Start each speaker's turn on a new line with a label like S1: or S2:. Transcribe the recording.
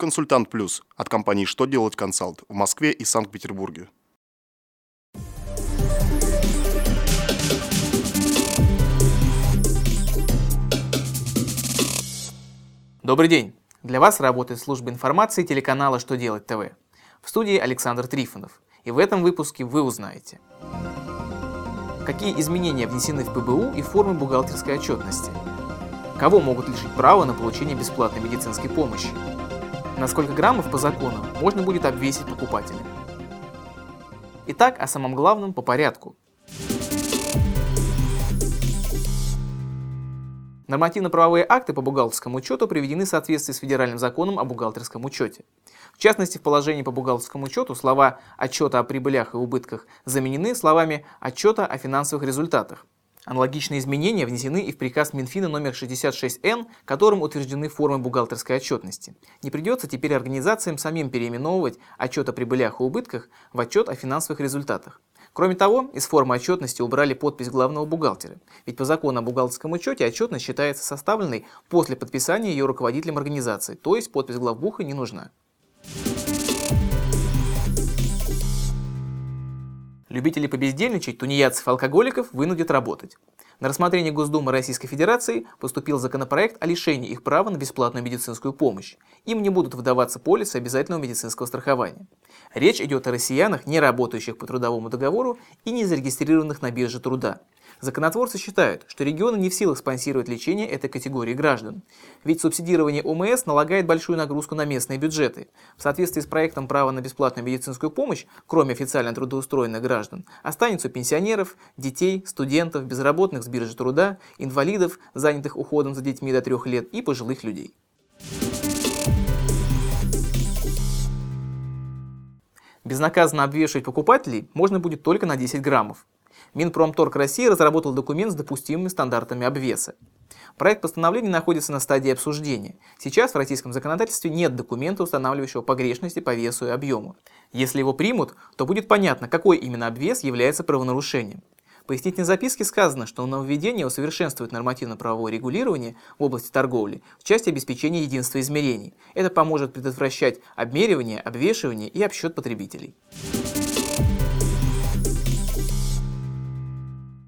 S1: Консультант Плюс от компании «Что делать консалт» в Москве и Санкт-Петербурге.
S2: Добрый день! Для вас работает служба информации телеканала «Что делать ТВ». В студии Александр Трифонов. И в этом выпуске вы узнаете, какие изменения внесены в ПБУ и формы бухгалтерской отчетности, кого могут лишить права на получение бесплатной медицинской помощи, на сколько граммов по закону можно будет обвесить покупателя. Итак, о самом главном по порядку – Нормативно-правовые акты по бухгалтерскому учету приведены в соответствии с федеральным законом о бухгалтерском учете. В частности, в положении по бухгалтерскому учету слова «отчета о прибылях и убытках» заменены словами «отчета о финансовых результатах». Аналогичные изменения внесены и в приказ Минфина номер 66Н, которым утверждены формы бухгалтерской отчетности. Не придется теперь организациям самим переименовывать отчет о прибылях и убытках в отчет о финансовых результатах. Кроме того, из формы отчетности убрали подпись главного бухгалтера, ведь по закону о бухгалтерском учете отчетность считается составленной после подписания ее руководителем организации, то есть подпись главбуха не нужна. Любителей побездельничать, тунеядцев и алкоголиков вынудят работать. На рассмотрение Госдумы Российской Федерации поступил законопроект о лишении их права на бесплатную медицинскую помощь. Им не будут выдаваться полисы обязательного медицинского страхования. Речь идет о россиянах, не работающих по трудовому договору и не зарегистрированных на бирже труда. Законотворцы считают, что регионы не в силах спонсировать лечение этой категории граждан. Ведь субсидирование ОМС налагает большую нагрузку на местные бюджеты. В соответствии с проектом права на бесплатную медицинскую помощь, кроме официально трудоустроенных граждан, останется у пенсионеров, детей, студентов, безработных с биржи труда, инвалидов, занятых уходом за детьми до трех лет и пожилых людей. Безнаказанно обвешивать покупателей можно будет только на 10 граммов. Минпромторг России разработал документ с допустимыми стандартами обвеса. Проект постановления находится на стадии обсуждения. Сейчас в российском законодательстве нет документа, устанавливающего погрешности по весу и объему. Если его примут, то будет понятно, какой именно обвес является правонарушением. В пояснительной записке сказано, что нововведение усовершенствует нормативно-правовое регулирование в области торговли в части обеспечения единства измерений. Это поможет предотвращать обмеривание, обвешивание и обсчет потребителей.